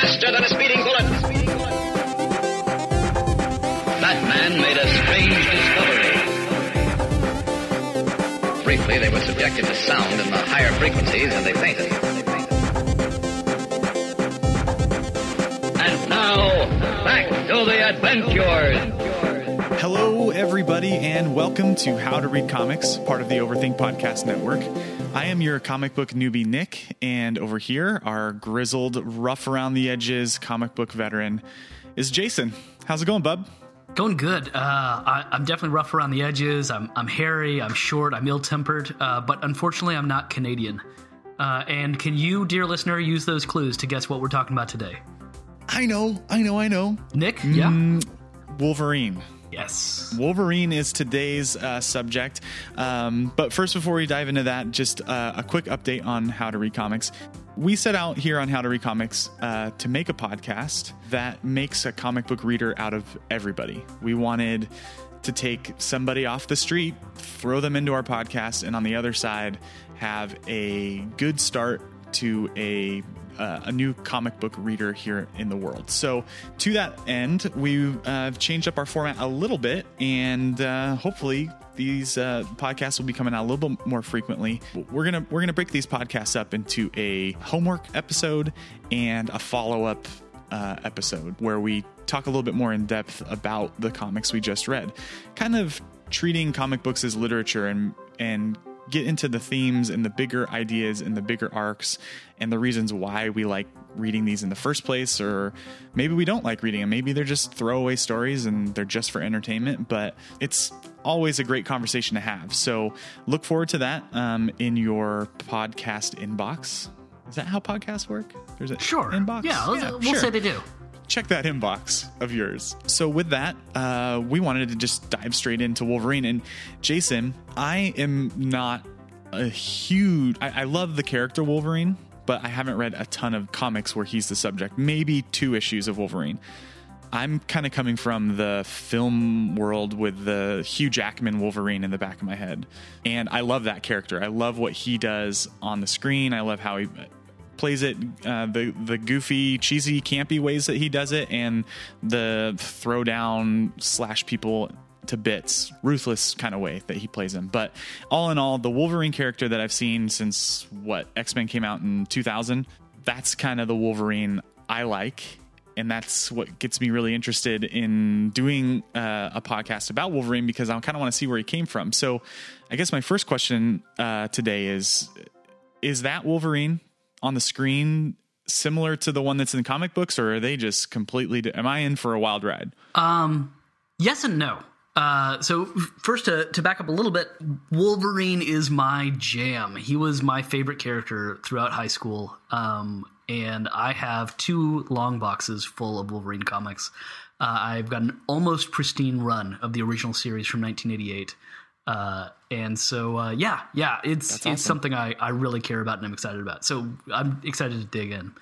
faster than a speeding bullet. That man made a strange discovery. Briefly, they were subjected to sound in the higher frequencies and they fainted. And now, back to the adventures. Hello, everybody, and welcome to How to Read Comics, part of the Overthink Podcast Network. I am your comic book newbie, Nick, and over here, our grizzled, rough around the edges comic book veteran is Jason. How's it going, bub? Going good. Uh, I, I'm definitely rough around the edges. I'm, I'm hairy. I'm short. I'm ill tempered. Uh, but unfortunately, I'm not Canadian. Uh, and can you, dear listener, use those clues to guess what we're talking about today? I know, I know, I know. Nick? Yeah? Mm, Wolverine. Yes. Wolverine is today's uh, subject. Um, but first, before we dive into that, just uh, a quick update on how to read comics. We set out here on How to Read Comics uh, to make a podcast that makes a comic book reader out of everybody. We wanted to take somebody off the street, throw them into our podcast, and on the other side, have a good start to a uh, a new comic book reader here in the world. So, to that end, we've uh, changed up our format a little bit, and uh, hopefully, these uh, podcasts will be coming out a little bit more frequently. We're gonna we're gonna break these podcasts up into a homework episode and a follow up uh, episode where we talk a little bit more in depth about the comics we just read, kind of treating comic books as literature and and get into the themes and the bigger ideas and the bigger arcs and the reasons why we like reading these in the first place or maybe we don't like reading them maybe they're just throwaway stories and they're just for entertainment but it's always a great conversation to have. So look forward to that um, in your podcast inbox. Is that how podcasts work? There's a Sure. inbox? Yeah, let's- we'll sure. say they do. Check that inbox of yours. So with that, uh, we wanted to just dive straight into Wolverine. And Jason, I am not a huge. I, I love the character Wolverine, but I haven't read a ton of comics where he's the subject. Maybe two issues of Wolverine. I'm kind of coming from the film world with the Hugh Jackman Wolverine in the back of my head. And I love that character. I love what he does on the screen. I love how he plays it uh, the the goofy cheesy campy ways that he does it and the throw down slash people to bits ruthless kind of way that he plays him. but all in all the wolverine character that i've seen since what x-men came out in 2000 that's kind of the wolverine i like and that's what gets me really interested in doing uh, a podcast about Wolverine because I kind of want to see where he came from. So, I guess my first question uh, today is: Is that Wolverine on the screen similar to the one that's in comic books, or are they just completely? Di- am I in for a wild ride? Yes and no. Uh, so first to, to back up a little bit, Wolverine is my jam. He was my favorite character throughout high school. Um, and I have two long boxes full of Wolverine comics. Uh, I've got an almost pristine run of the original series from 1988. Uh, and so, uh, yeah, yeah, it's it's something I, I really care about and I'm excited about. So I'm excited to dig in.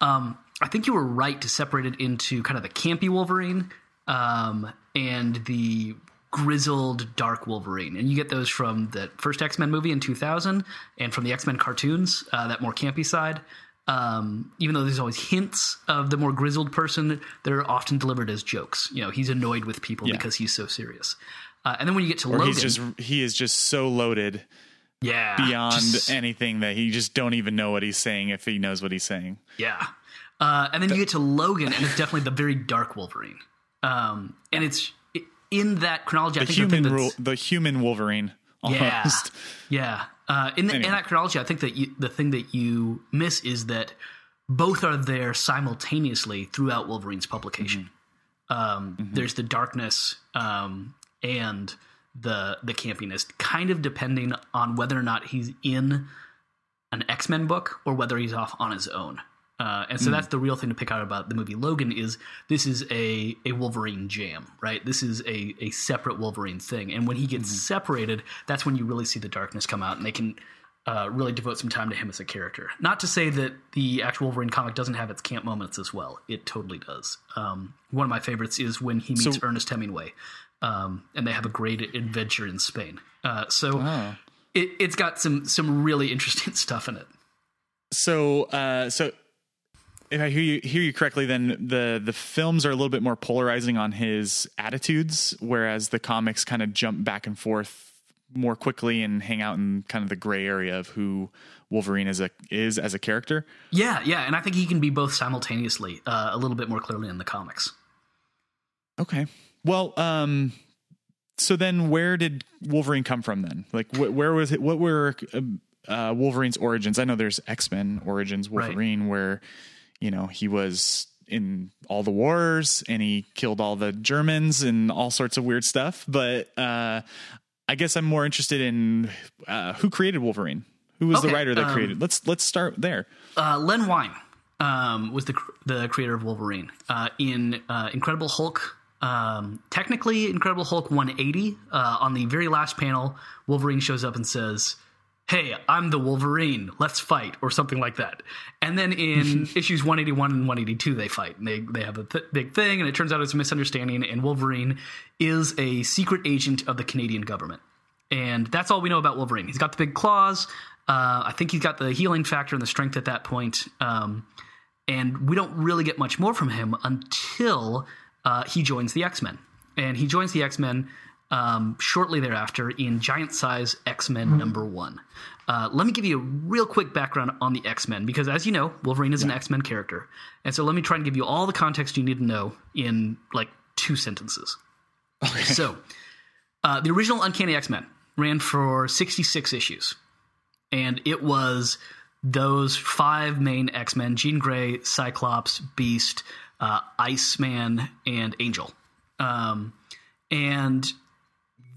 Um, I think you were right to separate it into kind of the campy Wolverine um, and the grizzled dark Wolverine, and you get those from the first X Men movie in 2000, and from the X Men cartoons, uh, that more campy side. Um, even though there's always hints of the more grizzled person, they're often delivered as jokes. You know, he's annoyed with people Yeah. because he's so serious. Uh, and then when you get to Or Logan, he's just he is just so loaded yeah, beyond just- anything that he just don't even know what he's saying if he knows what he's saying. Yeah. Uh, and then you get to Logan, and it's definitely the very dark Wolverine. Um, and it's in that chronology. I The think human that's- rule, the human Wolverine. Almost. Yeah, yeah. Uh, in, the, Anyway. in that chronology, I think that you, the thing that you miss is that both are there simultaneously throughout Wolverine's publication. Um, There's the darkness um, and the the campiness, kind of depending on whether or not he's in an X Men book or whether he's off on his own. Uh, and so that's the real thing to pick out about the movie Logan is this is a, a Wolverine jam, right? This is a, a separate Wolverine thing. And when he gets separated, that's when you really see the darkness come out and they can uh, really devote some time to him as a character. Not to say that the actual Wolverine comic doesn't have its camp moments as well. It totally does. Um, one of my favorites is when he meets So- Ernest Hemingway um, and they have a great adventure in Spain. Uh, so Oh. it, it's got some some really interesting stuff in it. So, uh, so if I hear you hear you correctly, then the the films are a little bit more polarizing on his attitudes, whereas the comics kind of jump back and forth more quickly and hang out in kind of the gray area of who Wolverine is a is as a character. Yeah, yeah, and I think he can be both simultaneously, uh, a little bit more clearly in the comics. Okay. Well, um, so then where did Wolverine come from then? Like, wh- where was it? What were uh, Wolverine's origins? I know there's X Men Origins Wolverine, right. where you know he was in all the wars and he killed all the Germans and all sorts of weird stuff. But uh, I guess I'm more interested in uh, who created Wolverine. Who was okay, the writer that um, created? Let's let's start there. Uh, Len Wein um, was the the creator of Wolverine uh, in uh, Incredible Hulk um, technically, Incredible Hulk 180 uh, on the very last panel, Wolverine shows up and says, "Hey, I'm the Wolverine. Let's fight," or something like that. And then in issues 181 and 182, they fight. And they they have a th- big thing, and it turns out it's a misunderstanding. And Wolverine is a secret agent of the Canadian government, and that's all we know about Wolverine. He's got the big claws. Uh, I think he's got the healing factor and the strength at that point. Um, and we don't really get much more from him until uh, he joins the X Men, and he joins the X Men um, shortly thereafter in Giant Size X Men mm-hmm. number one. Uh, let me give you a real quick background on the X Men because, as you know, Wolverine is yeah. an X Men character, and so let me try and give you all the context you need to know in like two sentences. Okay. So, uh, the original Uncanny X Men ran for 66 issues, and it was those five main X Men: Jean Grey, Cyclops, Beast, uh, Iceman, and Angel. Um, and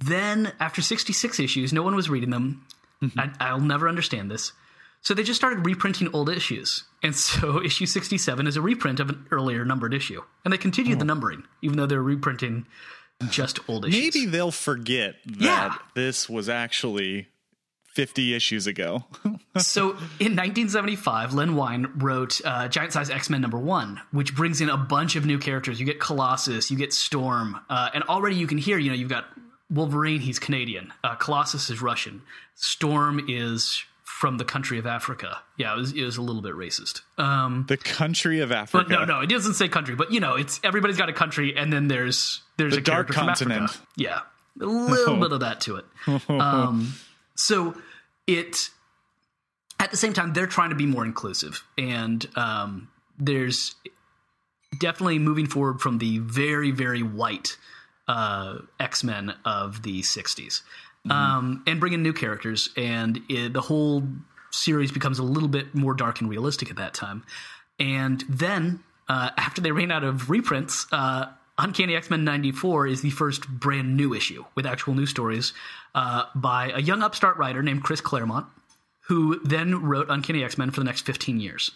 then after 66 issues, no one was reading them. Mm-hmm. I, I'll never understand this. So they just started reprinting old issues. And so issue 67 is a reprint of an earlier numbered issue. And they continued oh. the numbering, even though they're reprinting just old issues. Maybe they'll forget that yeah. this was actually 50 issues ago. so in 1975, Len Wein wrote uh, Giant Size X Men number one, which brings in a bunch of new characters. You get Colossus, you get Storm, uh, and already you can hear, you know, you've got Wolverine, he's Canadian. Uh, Colossus is Russian. Storm is from the country of Africa. Yeah, it was, it was a little bit racist. Um, the country of Africa. But no, no, it doesn't say country. But you know, it's everybody's got a country, and then there's there's the a dark continent. Yeah, a little bit of that to it. Um, so it at the same time they're trying to be more inclusive. And um, there's definitely moving forward from the very very white uh, x-men of the 60s mm-hmm. um, and bringing new characters. And it, the whole series becomes a little bit more dark and realistic at that time. And then uh, after they ran out of reprints uh, Uncanny X Men 94 is the first brand new issue with actual new stories uh, by a young upstart writer named Chris Claremont, who then wrote Uncanny X Men for the next 15 years.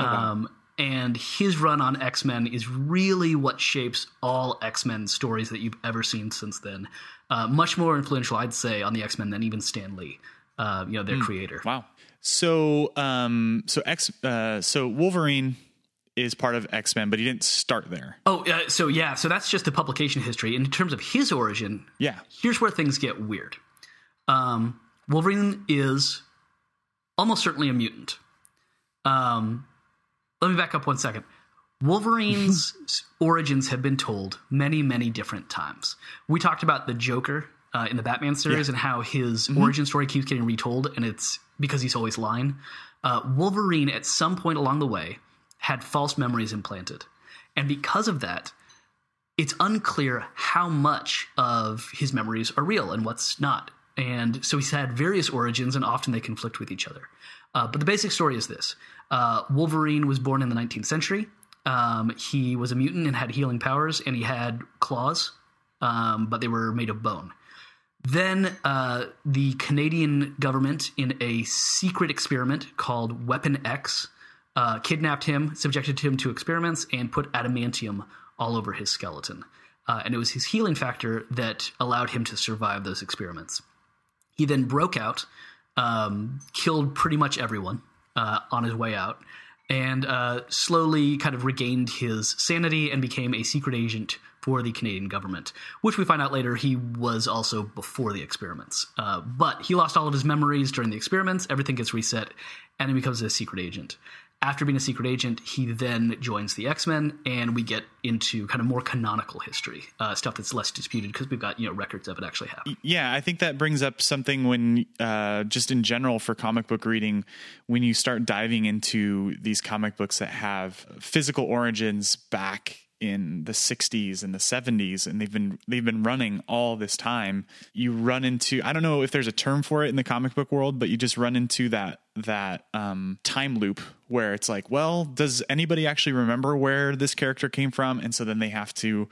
Okay. Um, and his run on X Men is really what shapes all X Men stories that you've ever seen since then. Uh, much more influential, I'd say, on the X Men than even Stan Lee, uh, you know, their mm, creator. Wow. So, um, so X, uh, so Wolverine is part of X Men, but he didn't start there. Oh, uh, so yeah, so that's just the publication history. In terms of his origin, yeah, here's where things get weird. Um, Wolverine is almost certainly a mutant. Um, let me back up one second. Wolverine's origins have been told many, many different times. We talked about the Joker uh, in the Batman series yeah. and how his mm-hmm. origin story keeps getting retold, and it's because he's always lying. Uh, Wolverine, at some point along the way, had false memories implanted. And because of that, it's unclear how much of his memories are real and what's not. And so he's had various origins, and often they conflict with each other. Uh, but the basic story is this uh, Wolverine was born in the 19th century. Um, he was a mutant and had healing powers, and he had claws, um, but they were made of bone. Then uh, the Canadian government, in a secret experiment called Weapon X, uh, kidnapped him, subjected him to experiments, and put adamantium all over his skeleton. Uh, and it was his healing factor that allowed him to survive those experiments. He then broke out, um, killed pretty much everyone uh, on his way out, and uh, slowly kind of regained his sanity and became a secret agent for the Canadian government, which we find out later he was also before the experiments. Uh, but he lost all of his memories during the experiments, everything gets reset, and he becomes a secret agent. After being a secret agent, he then joins the X Men, and we get into kind of more canonical history, uh, stuff that's less disputed because we've got you know records of it actually happening. Yeah, I think that brings up something when, uh, just in general for comic book reading, when you start diving into these comic books that have physical origins back in the 60s and the 70s and they've been they've been running all this time. You run into i don't know if there's a term for it in the comic book world but you just run into that that um, time loop where it's like well does anybody actually remember where this character came from? And so then they have to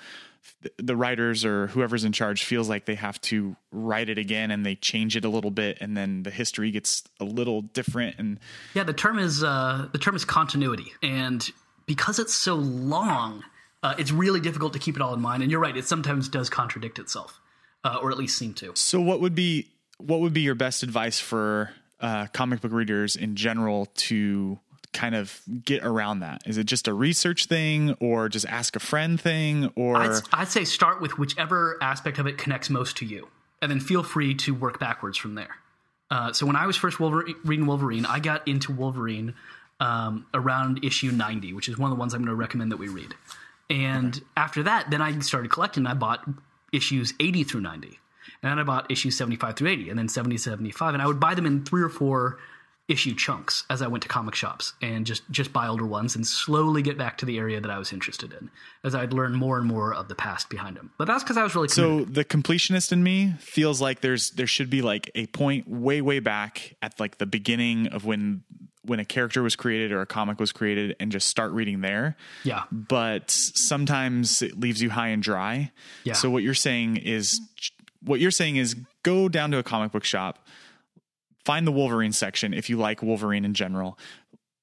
the writers or whoever's in charge feels like they have to write it again and they change it a little bit and then the history gets a little different and yeah the term is uh, the term is continuity. And because it's so long uh, it's really difficult to keep it all in mind. And you're right; it sometimes does contradict itself, uh, or at least seem to. So, what would be what would be your best advice for uh, comic book readers in general to kind of get around that? Is it just a research thing, or just ask a friend thing, or I'd, I'd say start with whichever aspect of it connects most to you, and then feel free to work backwards from there. Uh, so when I was first Wolverine, reading Wolverine, I got into Wolverine um, around issue 90, which is one of the ones I'm going to recommend that we read. And after that, then I started collecting. I bought issues 80 through 90. And then I bought issues 75 through 80, and then 70 75. And I would buy them in three or four issue chunks as I went to comic shops and just just buy older ones and slowly get back to the area that I was interested in as I'd learn more and more of the past behind them. But that's because I was really committed. so the completionist in me feels like there's there should be like a point way way back at like the beginning of when when a character was created or a comic was created and just start reading there. Yeah. But sometimes it leaves you high and dry. Yeah. So what you're saying is what you're saying is go down to a comic book shop, find the Wolverine section if you like Wolverine in general.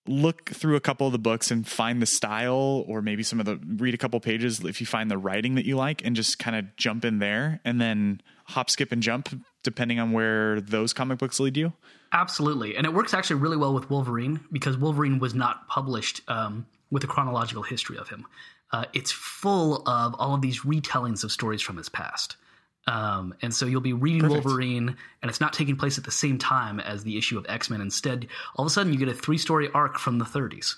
Look through a couple of the books and find the style or maybe some of the read a couple pages if you find the writing that you like and just kind of jump in there and then hop skip and jump depending on where those comic books lead you. Absolutely, and it works actually really well with Wolverine because Wolverine was not published um, with a chronological history of him. Uh, it's full of all of these retellings of stories from his past. Um, and so you'll be reading Perfect. Wolverine, and it's not taking place at the same time as the issue of X Men. Instead, all of a sudden, you get a three story arc from the 30s.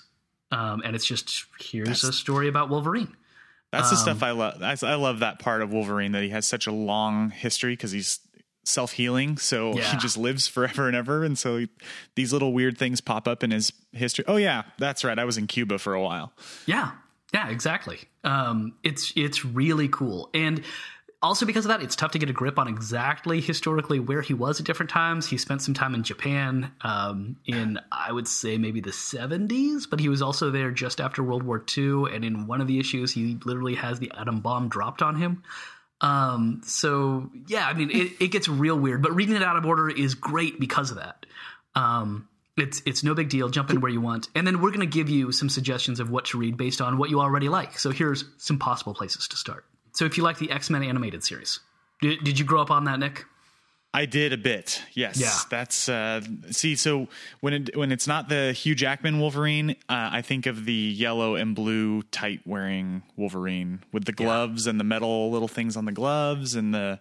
Um, and it's just here's that's, a story about Wolverine. That's the stuff um, I love. I love that part of Wolverine that he has such a long history because he's self healing. So yeah. he just lives forever and ever. And so he, these little weird things pop up in his history. Oh yeah, that's right. I was in Cuba for a while. Yeah, yeah, exactly. Um, it's it's really cool, and also because of that, it's tough to get a grip on exactly historically where he was at different times. He spent some time in Japan um, in I would say maybe the seventies, but he was also there just after World War II. And in one of the issues, he literally has the atom bomb dropped on him. Um, so yeah, I mean, it, it gets real weird, but reading it out of order is great because of that. Um, it's it's no big deal. Jump in where you want, and then we're going to give you some suggestions of what to read based on what you already like. So here's some possible places to start. So if you like the X Men animated series, did, did you grow up on that, Nick? I did a bit. Yes. Yeah. That's uh see so when it when it's not the Hugh Jackman Wolverine, uh, I think of the yellow and blue tight wearing Wolverine with the gloves yeah. and the metal little things on the gloves and the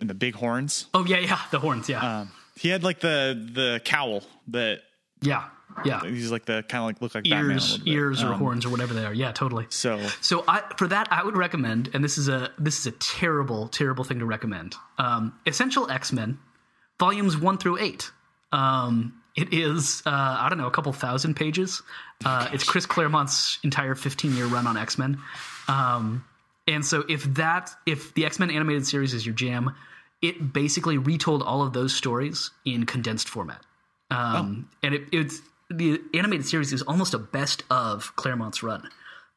and the big horns. Oh yeah, yeah, the horns, yeah. Um, he had like the the cowl that Yeah. Yeah, he's like the kind of like look like ears, ears or um, horns or whatever they are. Yeah, totally. So, so I for that I would recommend, and this is a this is a terrible, terrible thing to recommend. Um, Essential X Men, volumes one through eight. Um, it is uh, I don't know a couple thousand pages. Uh, it's Chris Claremont's entire 15 year run on X Men. Um, and so if that if the X Men animated series is your jam, it basically retold all of those stories in condensed format. Um, oh. And it, it's the animated series is almost a best of Claremont's run.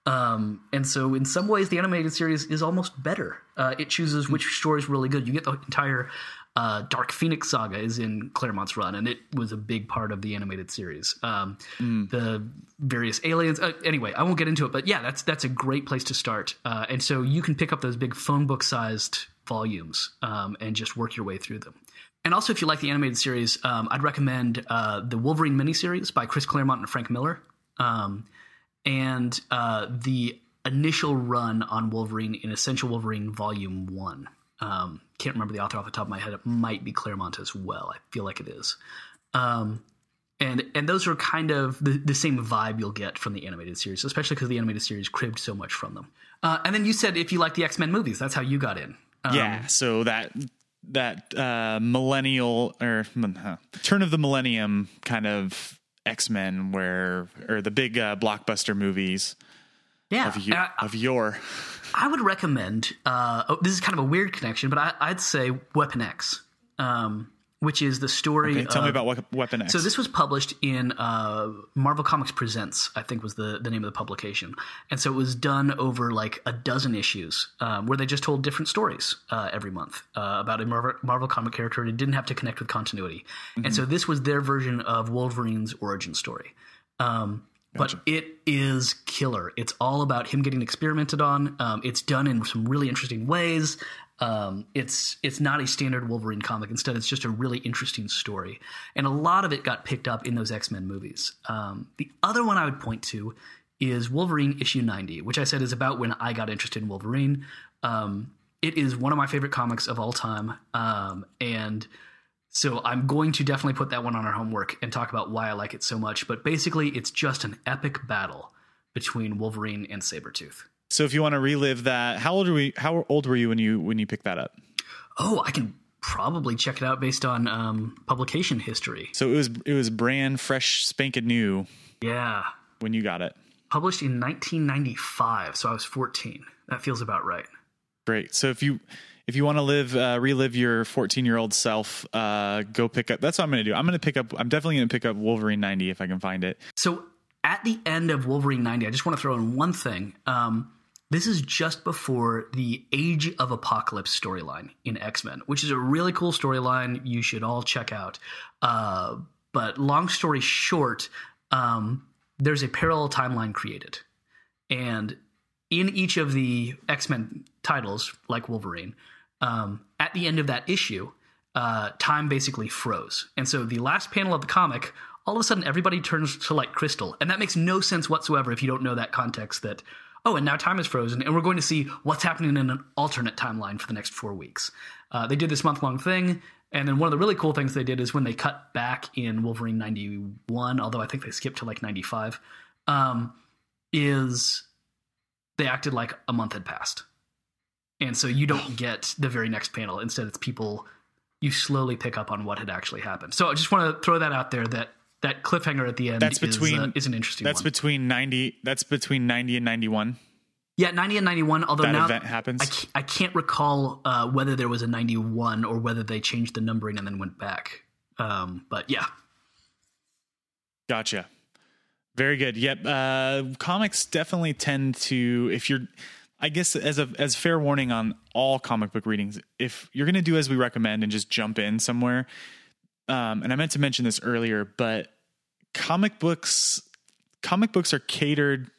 Um, and so, in some ways, the animated series is almost better. Uh, it chooses which story is really good. You get the entire uh, Dark Phoenix saga is in Claremont's run, and it was a big part of the animated series. Um, mm. The various aliens. Uh, anyway, I won't get into it, but yeah, that's that's a great place to start. Uh, and so you can pick up those big phone book sized volumes um, and just work your way through them. And also, if you like the animated series, um, I'd recommend uh, the Wolverine miniseries by Chris Claremont and Frank Miller, um, and uh, the initial run on Wolverine in Essential Wolverine Volume One. Um, can't remember the author off the top of my head. It might be Claremont as well. I feel like it is. Um, and and those are kind of the, the same vibe you'll get from the animated series, especially because the animated series cribbed so much from them. Uh, and then you said if you like the X Men movies, that's how you got in. Um, yeah, so that that uh, millennial or uh, turn of the millennium kind of X Men, where or the big uh, blockbuster movies yeah. of, y- I, of your. I would recommend. Uh, oh, this is kind of a weird connection, but I, would say Weapon X. Um, which is the story. Okay, tell of, me about what Weapon X. So this was published in uh, Marvel Comics Presents, I think was the the name of the publication, and so it was done over like a dozen issues um, where they just told different stories uh, every month uh, about a Marvel, Marvel comic character, and it didn't have to connect with continuity. Mm-hmm. And so this was their version of Wolverine's origin story. Um, Gotcha. But it is killer. It's all about him getting experimented on. Um, it's done in some really interesting ways. Um, it's it's not a standard Wolverine comic. Instead, it's just a really interesting story, and a lot of it got picked up in those X Men movies. Um, the other one I would point to is Wolverine issue ninety, which I said is about when I got interested in Wolverine. Um, it is one of my favorite comics of all time, um, and so I'm going to definitely put that one on our homework and talk about why I like it so much. But basically, it's just an epic battle between Wolverine and Sabretooth. So if you want to relive that, how old are we? How old were you when you when you picked that up? Oh, I can probably check it out based on um, publication history. So it was it was brand fresh, spanking new. Yeah. When you got it. Published in 1995, so I was 14. That feels about right. Great. So if you if you want to live uh, relive your 14 year old self, uh, go pick up. That's what I'm going to do. I'm going to pick up. I'm definitely going to pick up Wolverine 90 if I can find it. So at the end of Wolverine 90, I just want to throw in one thing. Um, this is just before the Age of Apocalypse storyline in X Men, which is a really cool storyline you should all check out. Uh, but long story short, um, there's a parallel timeline created. And in each of the X Men titles, like Wolverine, um, at the end of that issue, uh, time basically froze. And so the last panel of the comic, all of a sudden everybody turns to like crystal. And that makes no sense whatsoever if you don't know that context that oh, and now time is frozen, and we're going to see what's happening in an alternate timeline for the next four weeks. Uh, they did this month long thing, and then one of the really cool things they did is when they cut back in Wolverine 91, although I think they skipped to like 95, um, is they acted like a month had passed. And so you don't get the very next panel. Instead, it's people, you slowly pick up on what had actually happened. So I just want to throw that out there that that cliffhanger at the end that's between, is, uh, is an interesting that's one. between 90 that's between 90 and 91 yeah 90 and 91 although that now event happens? I can't, I can't recall uh, whether there was a 91 or whether they changed the numbering and then went back. Um, but yeah. Gotcha. Very good. Yep uh, comics definitely tend to if you're I guess as a as fair warning on all comic book readings, if you're going to do as we recommend and just jump in somewhere, um, and I meant to mention this earlier, but comic books comic books are catered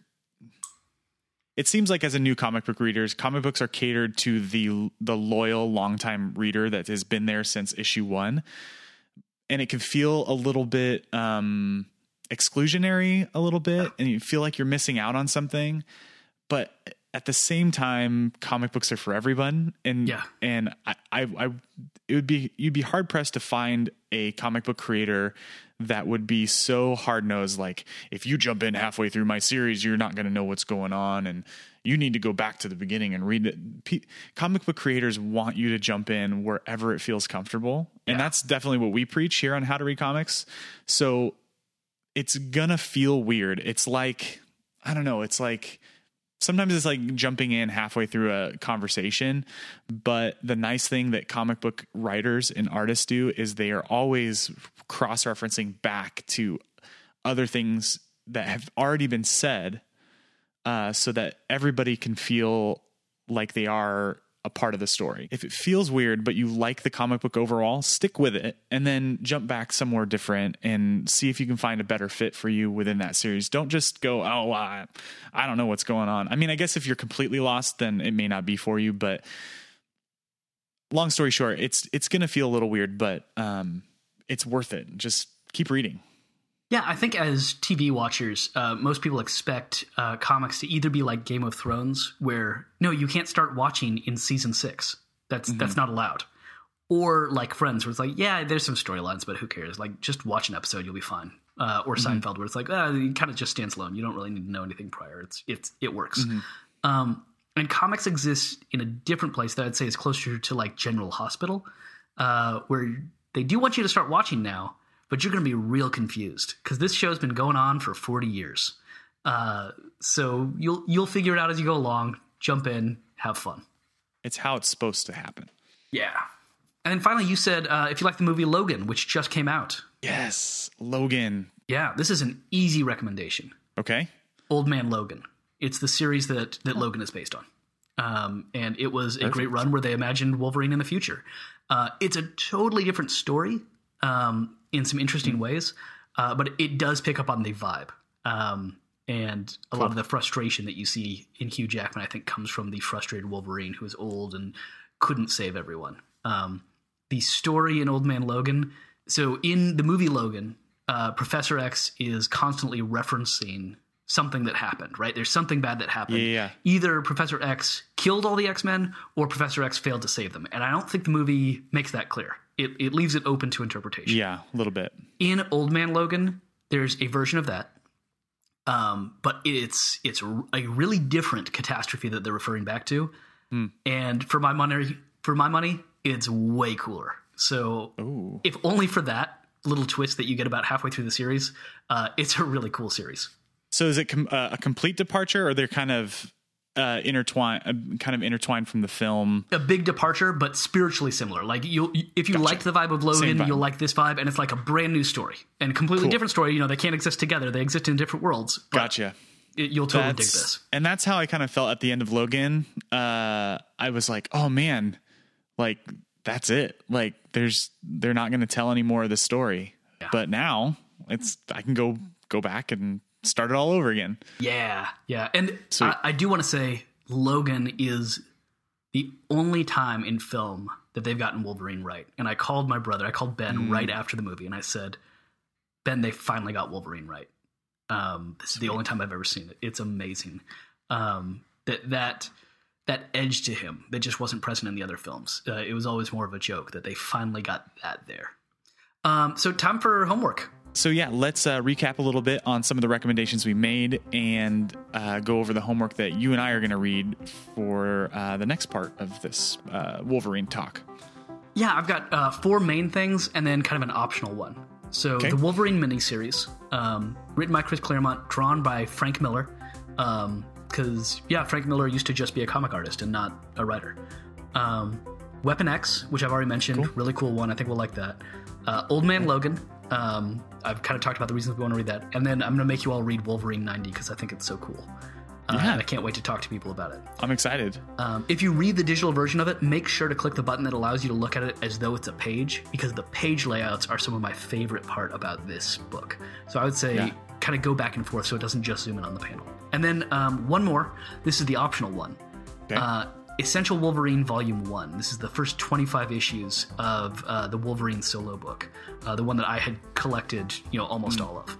it seems like as a new comic book readers, comic books are catered to the the loyal longtime reader that has been there since issue one, and it can feel a little bit um, exclusionary, a little bit, and you feel like you're missing out on something. But at the same time, comic books are for everyone, and yeah. and I, I, I, it would be you'd be hard pressed to find a comic book creator that would be so hard nosed. Like, if you jump in halfway through my series, you're not going to know what's going on, and you need to go back to the beginning and read it. P- comic book creators want you to jump in wherever it feels comfortable, yeah. and that's definitely what we preach here on How to Read Comics. So it's gonna feel weird. It's like I don't know. It's like sometimes it's like jumping in halfway through a conversation but the nice thing that comic book writers and artists do is they are always cross referencing back to other things that have already been said uh, so that everybody can feel like they are a part of the story. If it feels weird, but you like the comic book overall, stick with it and then jump back somewhere different and see if you can find a better fit for you within that series. Don't just go, oh, I, I don't know what's going on. I mean, I guess if you're completely lost, then it may not be for you, but long story short, it's it's going to feel a little weird, but um, it's worth it. Just keep reading. Yeah, I think as TV watchers, uh, most people expect uh, comics to either be like Game of Thrones, where no, you can't start watching in season six. That's that's not allowed. Or like Friends, where it's like, yeah, there's some storylines, but who cares? Like, just watch an episode, you'll be fine. Uh, or Seinfeld, where it's like, uh, it kind of just stands alone. You don't really need to know anything prior. It's it's it works. Um, and comics exist in a different place that I'd say is closer to like General Hospital, uh, where they do want you to start watching now, but you're going to be real confused because this show's been going on for 40 years. Uh, so you'll you'll figure it out as you go along. Jump in, have fun. It's how it's supposed to happen. Yeah. And then finally, you said uh, if you like the movie Logan, which just came out. Yes, Logan. Yeah, this is an easy recommendation. Okay. Old Man Logan. It's the series that that Logan is based on, um, and it was a great run where they imagined Wolverine in the future. Uh, it's a totally different story um, in some interesting ways, uh, but it does pick up on the vibe. Um, and a lot of the frustration that you see in Hugh Jackman, I think, comes from the frustrated Wolverine who is old and couldn't save everyone. Um, the story in Old Man Logan. So in the movie Logan, uh, Professor X is constantly referencing something that happened. Right? There's something bad that happened. Yeah, yeah. Either Professor X killed all the X Men, or Professor X failed to save them. And I don't think the movie makes that clear. It it leaves it open to interpretation Yeah, a little bit. in Old Man Logan, there's a version of that, um, but it's it's a really different catastrophe that they're referring back to. And for my money, for my money, it's way cooler. So, Ooh. if only for that little twist that you get about halfway through the series, uh, it's a really cool series. So is it com- uh, a complete departure, or they're kind of uh, intertwined, uh, kind of intertwined from the film? A big departure, but spiritually similar. Like you, if you liked the vibe of Logan, vibe. you'll like this vibe, and it's like a brand new story and completely Cool. different story. You know, they can't exist together; they exist in different worlds. But Gotcha. it- you'll totally dig this. And that's how I kind of felt at the end of Logan. Uh, I was like, oh man, like that's it. Like there's they're not going to tell any more of the story. But now it's I can go go back and start it all over again. Yeah, yeah. And. I, I do want to say Logan is the only time in film that they've gotten Wolverine right. And I called my brother, I called Ben right after the movie, and I said, Ben, they finally got Wolverine right. Um, this is the only time I've ever seen it. It's amazing. Um, that that that edge to him that just wasn't present in the other films. Uh, it was always more of a joke that they finally got that there. Um, so time for homework. So yeah, let's uh, recap a little bit on some of the recommendations we made and uh, go over the homework that you and I are going to read for uh, the next part of this uh, Wolverine talk. Yeah, I've got uh, four main things and then kind of an optional one. So Okay. the Wolverine miniseries, um, written by Chris Claremont, drawn by Frank Miller. Because yeah, Frank Miller used to just be a comic artist and not a writer. Um, Weapon X, which I've already mentioned, really cool one. I think we'll like that. Uh, Old Man Logan. Um, I've kind of talked about the reasons we want to read that, and then I'm going to make you all read Wolverine 90 because I think it's so cool. Uh, Yeah. and I can't wait to talk to people about it. I'm excited. Um, if you read the digital version of it, make sure to click the button that allows you to look at it as though it's a page, because the page layouts are some of my favorite part about this book. So I would say Yeah. kind of go back and forth so it doesn't just zoom in on the panel. And then um, one more. This is the optional one. Okay. Uh, Essential Wolverine Volume 1. This is the first 25 issues of uh, the Wolverine solo book, uh, the one that I had collected, you know, almost all of.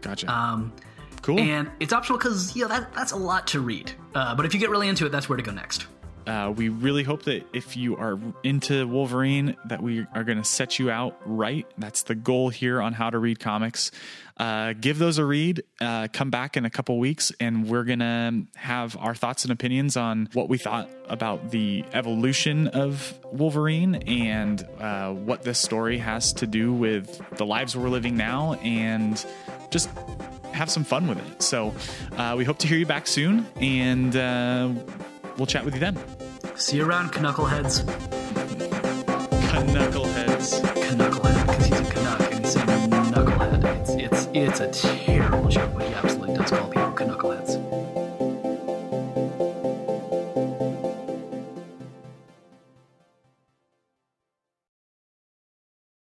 gotcha. Um, cool. and it's optional because, you know, that, that's a lot to read. Uh, but if you get really into it, that's where to go next. Uh, we really hope that if you are into Wolverine, that we are going to set you out right. That's the goal here on How to Read Comics. Uh, give those a read. Uh, come back in a couple weeks, and we're going to have our thoughts and opinions on what we thought about the evolution of Wolverine and uh, what this story has to do with the lives we're living now, and just have some fun with it. So uh, we hope to hear you back soon, and uh, we'll chat with you then. See you around, knuckleheads. Knuckleheads. Knucklehead, because he's a Canuck and he's a knucklehead. It's, it's, it's a terrible joke, but he absolutely does call people.